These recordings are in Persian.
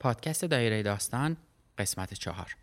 پادکست دایره داستان قسمت چهار.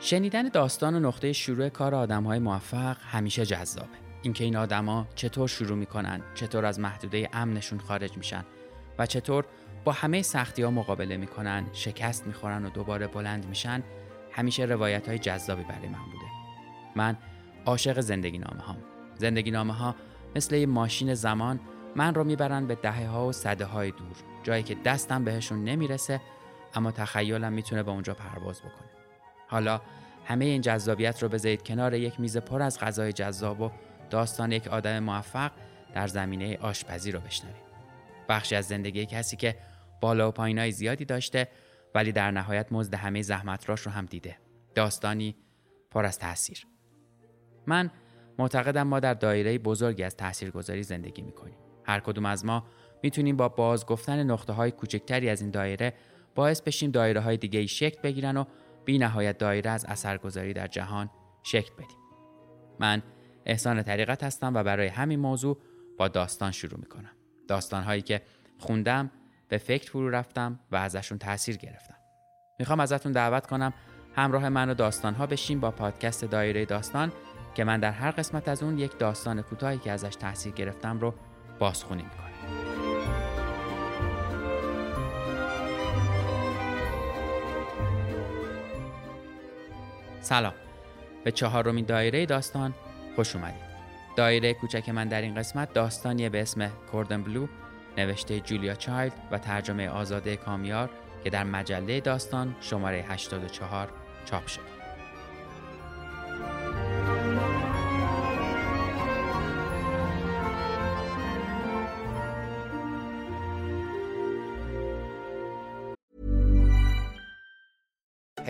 شنیدن داستان و نقطه شروع کار آدم های موفق همیشه جذابه. اینکه این آدما چطور شروع می‌کنن چطور از محدوده امنشون خارج میشن و چطور با همه سختی ها مقابله می‌کنن شکست می‌خورن و دوباره بلند میشن همیشه روایت های جذابی برای من بوده من عاشق زندگی نامه هم. زندگی نامه ها مثل یه ماشین زمان من رو می‌برن به دهه ها و صده های دور جایی که دستم بهشون نمی‌رسه اما تخیلم می‌تونه به اونجا پرواز بکنه حالا همه این جذابیت رو بذارید کنار یک میز پر از غذای جذاب و داستان یک آدم موفق در زمینه آشپزی رو بشنویم. بخشی از زندگی کسی که بالا و پایینای زیادی داشته ولی در نهایت مزد همه زحمتراش رو هم دیده. داستانی پر از تاثیر من معتقدم ما در دایره بزرگی از تاثیرگذاری زندگی می‌کنیم. هر کدوم از ما می‌تونیم با باز گفتن نقطه های کوچکتری از این دایره باعث بشیم دایره های دیگه ای شکل بگیرن و بی نهایت دایره از اثرگذاری در جهان شکل بدیم. من احسان طریقت هستم و برای همین موضوع با داستان شروع می‌کنم. داستان هایی که خوندم به فکر فرو رفتم و ازشون تاثیر گرفتم. می‌خوام ازتون دعوت کنم همراه من و داستان ها بشیم با پادکست دایره داستان که من در هر قسمت از اون یک داستان کوتاهی که ازش تاثیر گرفتم رو بازخونی می‌کنم. سلام. به چهارمین دایره داستان خوش اومدید دایره کوچک من در این قسمت داستانیه به اسم کوردن بلو نوشته جولیا چایلد و ترجمه آزاده کامیار که در مجله داستان شماره 84 چاپ شد.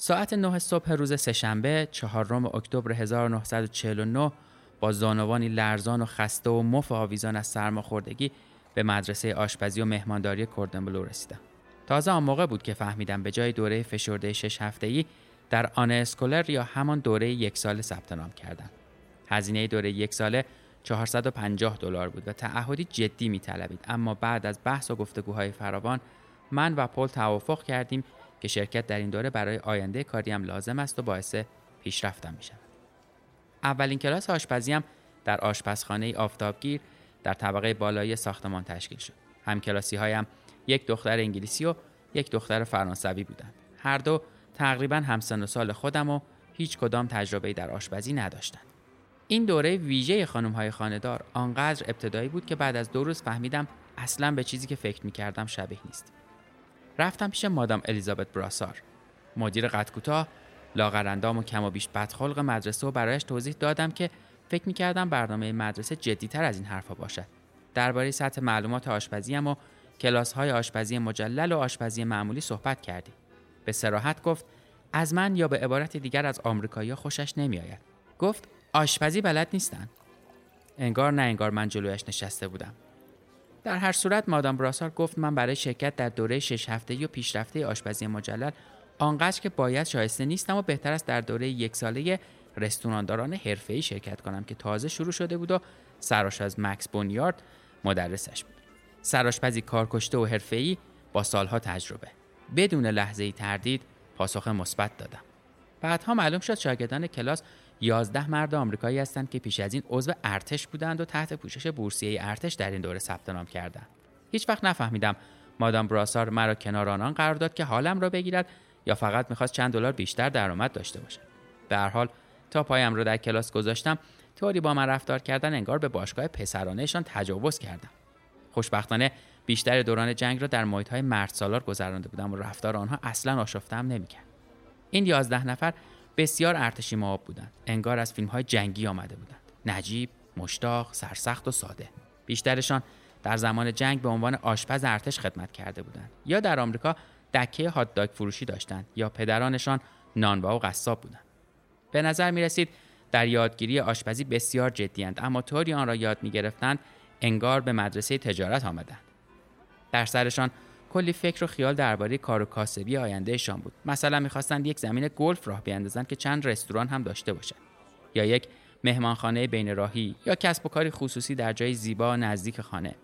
ساعت 9 صبح روز سهشنبه چهارم اکتبر 1949 با زانوانی لرزان و خسته و مف آویزان از سرماخوردگی به مدرسه آشپزی و مهمانداری کوردنبلو رسیدم. تازه آن موقع بود که فهمیدم به جای دوره فشرده شش هفته‌ای در آن اسکولر یا همان دوره یک ساله ثبت نام کردم. هزینه دوره یک ساله 450 دلار بود و تعهدی جدی میطلبید اما بعد از بحث و گفتگوهای فراوان من و پل توافق کردیم که شرکت در این دوره برای آینده کاریم لازم است و باعث پیشرفتم می شود. اولین کلاس آشپزیم در آشپزخانه آفتابگیر در طبقه بالای ساختمان تشکیل شد. همکلاسی هایم یک دختر انگلیسی و یک دختر فرانسوی بودند. هر دو تقریبا همسن و سال خودم و هیچ کدام تجربه در آشپزی نداشتند. این دوره ویژه خانم های خاندار آنقدر ابتدایی بود که بعد از دو روز فهمیدم اصلا به چیزی که فکر می کردم شبیه نیست. رفتم پیش مادام الیزابت براسار. مدیر قد کوتاه، لاغرندام و کم و بیش بدخلق مدرسه و برایش توضیح دادم که فکر می کردم برنامه مدرسه جدیتر از این حرفها باشد. درباره سطح معلومات آشپزی و کلاس های آشپزی مجلل و آشپزی معمولی صحبت کردیم. به سراحت گفت از من یا به عبارت دیگر از آمریکایی خوشش نمیآید. گفت آشپزی بلد نیستن. انگار نه انگار من جلویش نشسته بودم. در هر صورت مادام براسار گفت من برای شرکت در دوره شش هفته یا پیشرفته آشپزی مجلل آنقدر که باید شایسته نیستم و بهتر است در دوره یک ساله رستورانداران حرفه‌ای شرکت کنم که تازه شروع شده بود و از مکس بونیارد مدرسش بود. سرآشپزی کارکشته و حرفه‌ای با سالها تجربه. بدون لحظه ای تردید پاسخ مثبت دادم. بعدها معلوم شد شاگردان کلاس 11 مرد آمریکایی هستند که پیش از این عضو ارتش بودند و تحت پوشش بورسیه ارتش در این دوره ثبت نام کردند. هیچ وقت نفهمیدم مادام براسار مرا کنار آنان قرار داد که حالم را بگیرد یا فقط می‌خواست چند دلار بیشتر درآمد داشته باشد. به هر حال تا پایم را در کلاس گذاشتم طوری با من رفتار کردن انگار به باشگاه پسرانهشان تجاوز کردم. خوشبختانه بیشتر دوران جنگ را در محیط های مرد گذرانده بودم و رفتار آنها اصلا آشفتم نمی‌کرد. این یازده نفر بسیار ارتشی معاب بودند. انگار از فیلم های جنگی آمده بودند. نجیب مشتاق سرسخت و ساده. بیشترشان در زمان جنگ به عنوان آشپز ارتش خدمت کرده بودند. یا در آمریکا دکه هات داگ فروشی داشتند یا پدرانشان نانوا و قصاب بودند. به نظر می رسید در یادگیری آشپزی بسیار جدیاند اما طوری آن را یاد می گرفتند انگار به مدرسه تجارت آمدند. در سرشان کلی فکر و خیال درباره کار و کاسبی آیندهشان بود. مثلا می‌خواستند یک زمین گلف راه بیاندازند که چند رستوران هم داشته باشد یا یک مهمانخانه بین راهی یا کسب و کاری خصوصی در جای زیبا نزدیک خانه.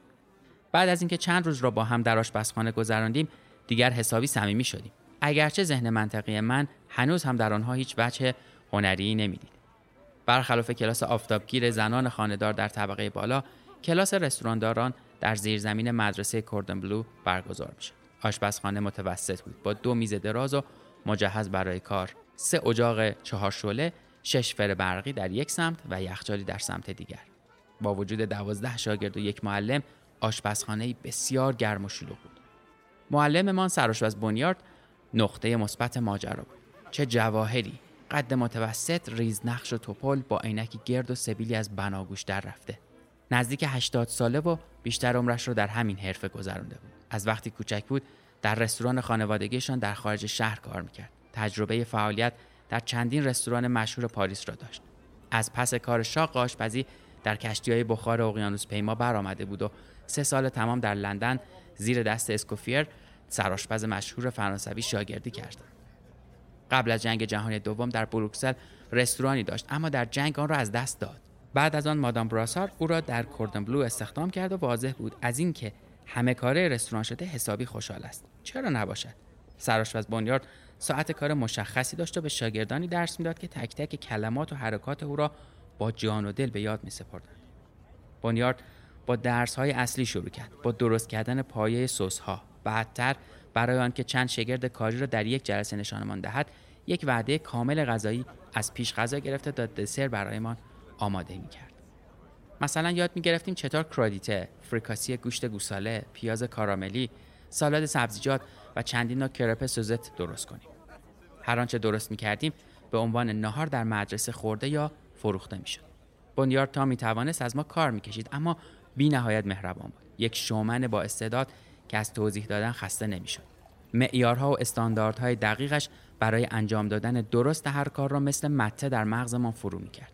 بعد از اینکه چند روز را با هم در آشپزخانه گذراندیم دیگر حسابی صمیمی شدیم. اگرچه ذهن منطقی من هنوز هم در آنها هیچ وجه هنری نمی‌دید. برخلاف کلاس آفتابگیر زنان خانهدار در طبقه بالا کلاس رستورانداران در زیرزمین مدرسه کوردن بلو برگزار میشه. آشپزخانه متوسط بود با دو میز دراز و مجهز برای کار، سه اجاق چهار شعله، شش فر برقی در یک سمت و یخچالی در سمت دیگر. با وجود دوازده شاگرد و یک معلم، آشپزخانه بسیار گرم و شلوغ بود. معلممان سرآشپز بنیارد نقطه مثبت ماجرا بود. چه جواهری، قد متوسط، ریزنقش و توپل با عینکی گرد و سبیلی از بناگوش در رفته. نزدیک 80 ساله و بیشتر عمرش رو در همین حرفه گذرانده بود. از وقتی کوچک بود در رستوران خانوادگیشان در خارج شهر کار می‌کرد. تجربه فعالیت در چندین رستوران مشهور پاریس را داشت. از پس کار شاق آشپزی در کشتی های بخار اقیانوس پیما برآمده بود و سه سال تمام در لندن زیر دست اسکوفیر سرآشپز مشهور فرانسوی شاگردی کرد. قبل از جنگ جهانی دوم در بروکسل رستورانی داشت اما در جنگ آن را از دست داد. بعد از آن مادام براسار او را در کوردن بلو استخدام کرد و واضح بود از اینکه همه کاره رستوران شده حسابی خوشحال است. چرا نباشد؟ سرآشپز بنیارد ساعت کار مشخصی داشت و به شاگردانی درس می‌داد که تک تک کلمات و حرکات او را با جان و دل به یاد می سپردند. بنیارد با درس های اصلی شروع کرد با درست کردن پایه سس ها بعدتر برای آنکه چند شگرد کاری را در یک جلسه نشانمان دهد یک وعده کامل غذایی از پیش غذا گرفته تا دسر برایمان آماده می کرد. مثلا یاد می گرفتیم چطور کرادیته، فریکاسی گوشت گوساله، پیاز کاراملی، سالاد سبزیجات و چندین نوع کرپ سوزت درست کنیم. هر آنچه درست می کردیم به عنوان نهار در مدرسه خورده یا فروخته می شد. بنیار تا می توانست از ما کار می کشید اما بی نهایت مهربان بود. یک شومن با استعداد که از توضیح دادن خسته نمی شد. معیارها و استانداردهای دقیقش برای انجام دادن درست هر کار را مثل مته در مغزمان فرو می کرد.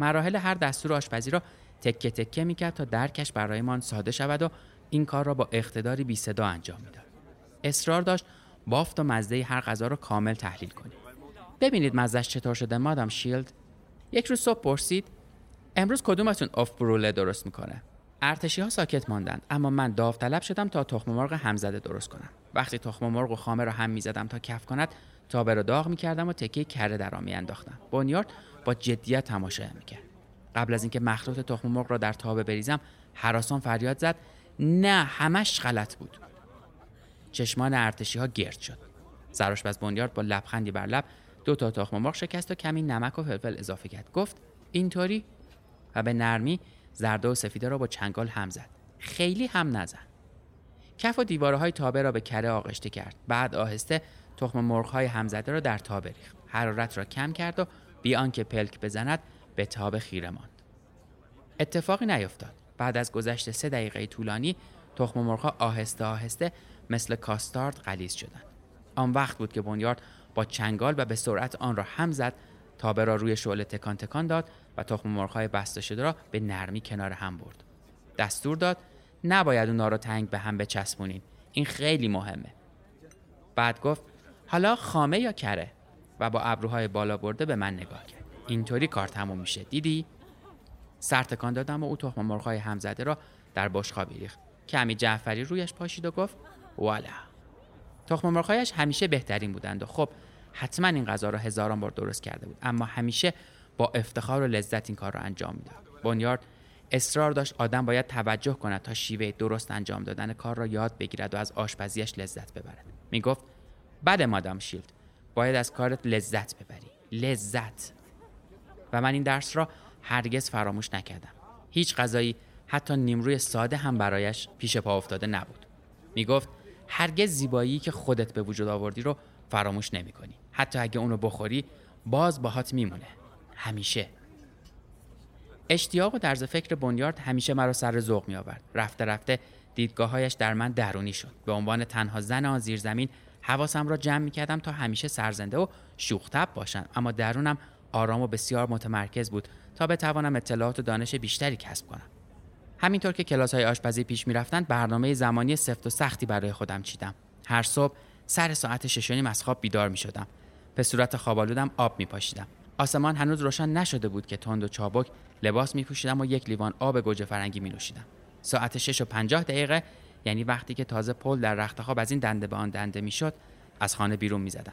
مراحل هر دستور آشپزی را تکه تکه می‌کرد تا درکش برایمان ساده شود و این کار را با اقتداری بی صدا انجام می‌داد. اصرار داشت بافت و مزه هر غذا را کامل تحلیل کنیم. ببینید مزهش چطور شده مادام شیلد. یک روز صبح پرسید امروز کدومتون آف بروله درست می‌کنه؟ ارتشی ها ساکت ماندند اما من داوطلب شدم تا تخم مرغ همزده درست کنم. وقتی تخم مرغ و خامه را هم می‌زدم تا کف کند تابه را داغ می‌کردم و تکه کره در آن میانداختم. بنیارد با جدیت تماشا می‌کرد. قبل از اینکه مخلوط تخم مرغ را در تابه بریزم حراسان فریاد زد نه همش غلط بود. چشمان ارتشی ها گرد شد. بز بنیارد با لبخندی بر لب دو تا تخم مرغ شکست و کمی نمک و فلفل اضافه کرد. گفت اینطوری؟ و به نرمی زرده و سفیده را با چنگال هم زد. خیلی هم نزن. کف و دیواره های تابه را به کره آغشته کرد. بعد آهسته تخم مرغ های همزده را در تابه ریخت. حرارت را کم کرد و بی آنکه پلک بزند به تابه خیره ماند. اتفاقی نیفتاد. بعد از گذشت سه دقیقه طولانی تخم مرغ آهسته آهسته مثل کاستارد غلیظ شدند. آن وقت بود که بنیارد با چنگال و به سرعت آن را هم زد تابه را روی شعله تکان تکان داد و تخم مرغ‌های بسته شده را به نرمی کنار هم برد. دستور داد نباید اونا را تنگ به هم بچسبونین. این خیلی مهمه. بعد گفت حالا خامه یا کره؟ و با ابروهای بالا برده به من نگاه کرد. اینطوری کار تموم میشه دیدی؟ سر تکان دادم و او تخم مرغ‌های همزده را در بشقابی ریخت. کمی جعفری رویش پاشید و گفت والا. تخم مرغ‌هایش همیشه بهترین بودند و خب حتما این غذا را هزاران بار درست کرده بود. اما همیشه با افتخار و لذت این کار را انجام می‌داد. بونیارد اصرار داشت آدم باید توجه کند تا شیوه درست انجام دادن کار را یاد بگیرد و از آشپزیش لذت ببرد. می‌گفت بده مادام شیلد. باید از کارت لذت ببری. لذت. و من این درس را هرگز فراموش نکردم. هیچ غذایی حتی نیمروی ساده هم برایش پیش پا افتاده نبود. می‌گفت هرگز زیبایی که خودت به وجود آوردی رو فراموش نمی کنی. حتی اگه اونو بخوری باز باهات میمونه. همیشه. اشتیاق و طرز فکر بنیارد همیشه مرا سر ذوق می آورد رفته رفته دیدگاههایش در من درونی شد. به عنوان تنها زن آن زیر زمین حواسم را جمع می کردم تا همیشه سرزنده و شوختب باشم اما درونم آرام و بسیار متمرکز بود تا بتوانم اطلاعات و دانش بیشتری کسب کنم. همینطور که کلاس های آشپزی پیش می رفتند برنامه زمانی سفت و سختی برای خودم چیدم. هر صبح سر ساعت شش از خواب بیدار می شدم به صورت خوابالودم آب می پاشیدم آسمان هنوز روشن نشده بود که تند و چابک لباس می پوشیدم و یک لیوان آب گوجه فرنگی می نوشیدم ساعت 6 و 50 دقیقه یعنی وقتی که تازه پل در رخت خواب از این دنده به آن دنده می شد از خانه بیرون می زدم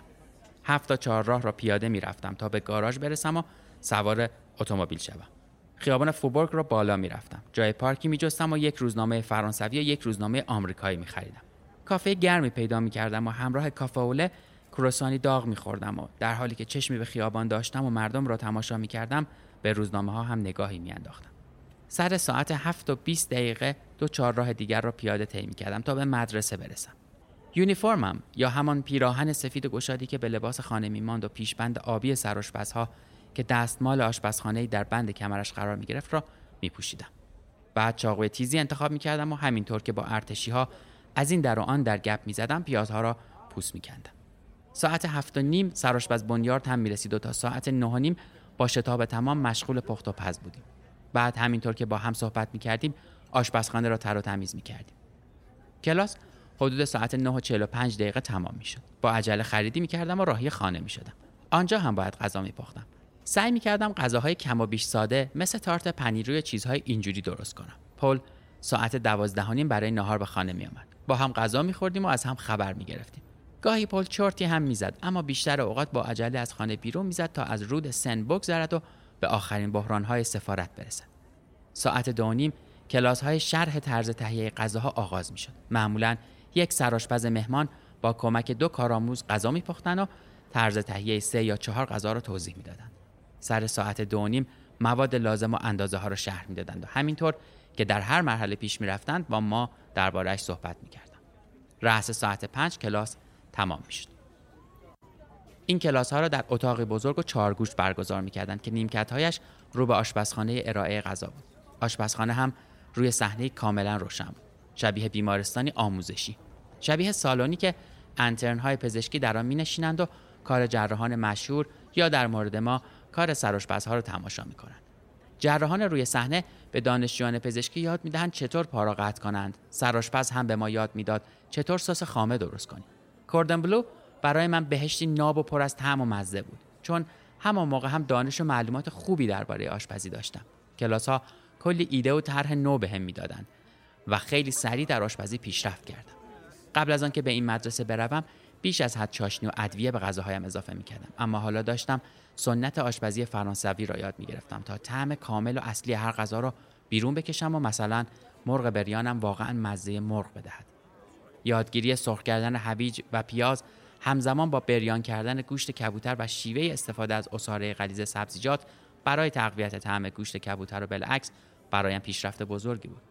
هفت تا چهار راه را پیاده می رفتم تا به گاراژ برسم و سوار اتومبیل شوم. خیابان فوبورگ را بالا می رفتم جای پارکی می جستم و یک روزنامه فرانسوی و یک روزنامه آمریکایی می خریدم کافه گرمی پیدا می کردم و همراه کافه اوله کروسانی داغ می خوردم و در حالی که چشمی به خیابان داشتم و مردم را تماشا می کردم به روزنامه ها هم نگاهی می انداختم. سر ساعت هفت و 20 دقیقه دو چهار راه دیگر را پیاده طی کردم تا به مدرسه برسم. یونیفرمم یا همان پیراهن سفید و گشادی که به لباس خانه می ماند و پیشبند آبی سرآشپزها که دستمال آشپزخانه در بند کمرش قرار می گرفت را می پوشیدم. بعد چاقوی تیزی انتخاب می کردم و همینطور که با ارتشی ها از این در و آن در گپ می زدم پیازها را پوست می کندم. ساعت هفت و نیم سراشپز بنیارد هم می رسید و تا ساعت نه و نیم با شتاب تمام مشغول پخت و پز بودیم. بعد همینطور که با هم صحبت می کردیم آشپزخانه را تر و تمیز می کردیم. کلاس حدود ساعت 9 و 45 دقیقه تمام می شد. با عجله خریدی می کردم و راهی خانه می شدم. آنجا هم باید غذا می پختم. سعی می کردم غذاهای کم و بیش ساده مثل تارت پنیر روی چیزهای اینجوری درست کنم. پل ساعت دوازدهانیم برای نهار به خانه می آمد. با هم غذا می خوردیم و از هم خبر می گرفتیم. گاهی پل چرتی هم می‌زد اما بیشتر اوقات با عجله از خانه بیرون می‌زد تا از رود سن بگذرد و به آخرین بحرانهای سفارت برسد ساعت دو کلاس های شرح طرز تهیه غذاها آغاز می شد. معمولا یک سرآشپز مهمان با کمک دو کارآموز غذا میپختند و طرز تهیه سه یا چهار غذا را توضیح می‌دادند. سر ساعت دو نیم مواد لازم و اندازه ها را شرح می‌دادند و همینطور که در هر مرحله پیش می‌رفتند با ما دربارهش صحبت می‌کردند. رأس ساعت پنج کلاس تمام می‌شد. این کلاس ها را در اتاقی بزرگ و چارگوش برگزار می‌کردند که نیمکت هایش رو به آشپزخانه ارائه غذا بود. آشپزخانه هم روی صحنه کاملا روشن بود. شبیه بیمارستانی آموزشی. شبیه سالونی که انترن های پزشکی در آن می نشینند و کار جراحان مشهور یا در مورد ما کار سرآشپزها را تماشا می کنند. جراحان روی صحنه به دانشجویان پزشکی یاد می‌دهند چطور پا قطع کنند. سرآشپز هم به ما یاد می‌داد چطور سس خامه درست کنیم. کوردن بلو برای من بهشتی ناب و پر از طعم و مزه بود. چون همان موقع هم دانش و معلومات خوبی درباره آشپزی داشتم. کلاس ها کلی ایده و طرح نو بهم می‌دادند و خیلی سریع در آشپزی پیشرفت کردم. قبل از آنکه به این مدرسه بروم بیش از حد چاشنی و ادویه به غذاهایم اضافه می‌کردم. اما حالا داشتم سنت آشپزی فرانسوی را یاد می‌گرفتم تا طعم کامل و اصلی هر غذا را بیرون بکشم و مثلا مرغ بریانم واقعا مزه مرغ بدهد. یادگیری سرخ کردن هویج و پیاز همزمان با بریان کردن گوشت کبوتر و شیوه استفاده از اصاره غلیظ سبزیجات برای تقویت طعم گوشت کبوتر و بالعکس برایم پیشرفت بزرگی بود.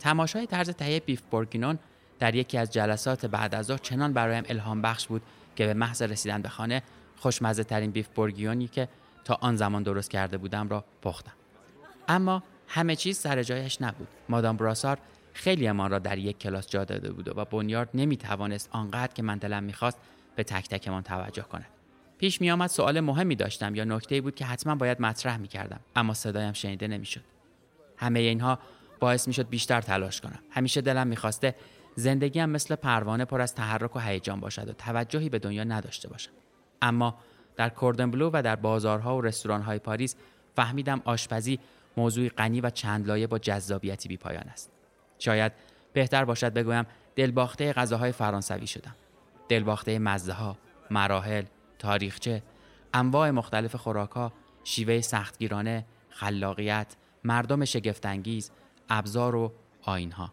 تماشای طرز تهیه بیف بورگینون در یکی از جلسات بعد از ظهر چنان برایم الهام بخش بود که به محض رسیدن به خانه خوشمزه ترین بیف بورگیونی که تا آن زمان درست کرده بودم را پختم. اما همه چیز سر جایش نبود. مادام براسار خیلی ما را در یک کلاس جا داده بود و بنیارد نمی توانست آنقدر که من دلم می‌خواست به تک تکمان توجه کند. پیش می آمد سوال مهمی داشتم یا نکته بود که حتما باید مطرح می کردم اما صدایم شنیده نمی‌شد. همه اینها باعث می شد بیشتر تلاش کنم. همیشه دلم می‌خواسته زندگیم مثل پروانه پر از تحرک و هیجان باشد و توجهی به دنیا نداشته باشم. اما در کوردن بلو و در بازارها و رستورانهای پاریس فهمیدم آشپزی موضوعی غنی و چند لایه با جذابیتی بی پایان است. شاید بهتر باشد بگویم دلباخته غذاهای فرانسوی شدم. دلباخته مزه ها مراحل تاریخچه انواع مختلف خوراکها شیوه سختگیرانه خلاقیت مردم شگفتانگیز ابزار و آینها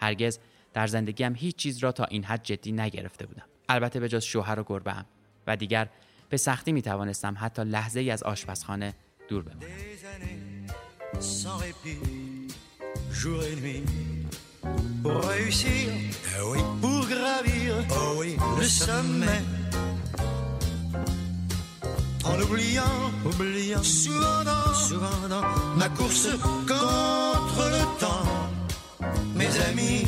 هرگز در زندگیم هیچ چیز را تا این حد جدی نگرفته بودم. البته به جز شوهر و گربه هم. و دیگر به سختی می توانستم حتی لحظه ای از آشپزخانه دور بمانم. Jour et nuit pour réussir, eh oui, pour gravir oh oui, le sommet. En oubliant, oubliant. souvent dans, souvent dans ma course contre le temps, mes amis,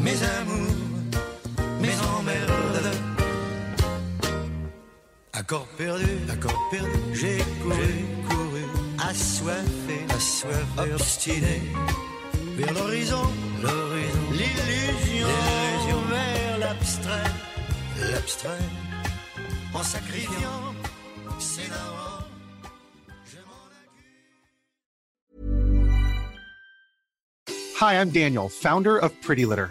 mes amours, mes emmerdes. Accord perdu, accord perdu, j'ai couru, couru, assoiffé, assoiffé, obstiné, vers l'horizon, l'horizon, l'illusion, vers l'abstrait, l'abstrait, en sacrifiant ses darons. Hi, I'm Daniel, founder of Pretty Litter.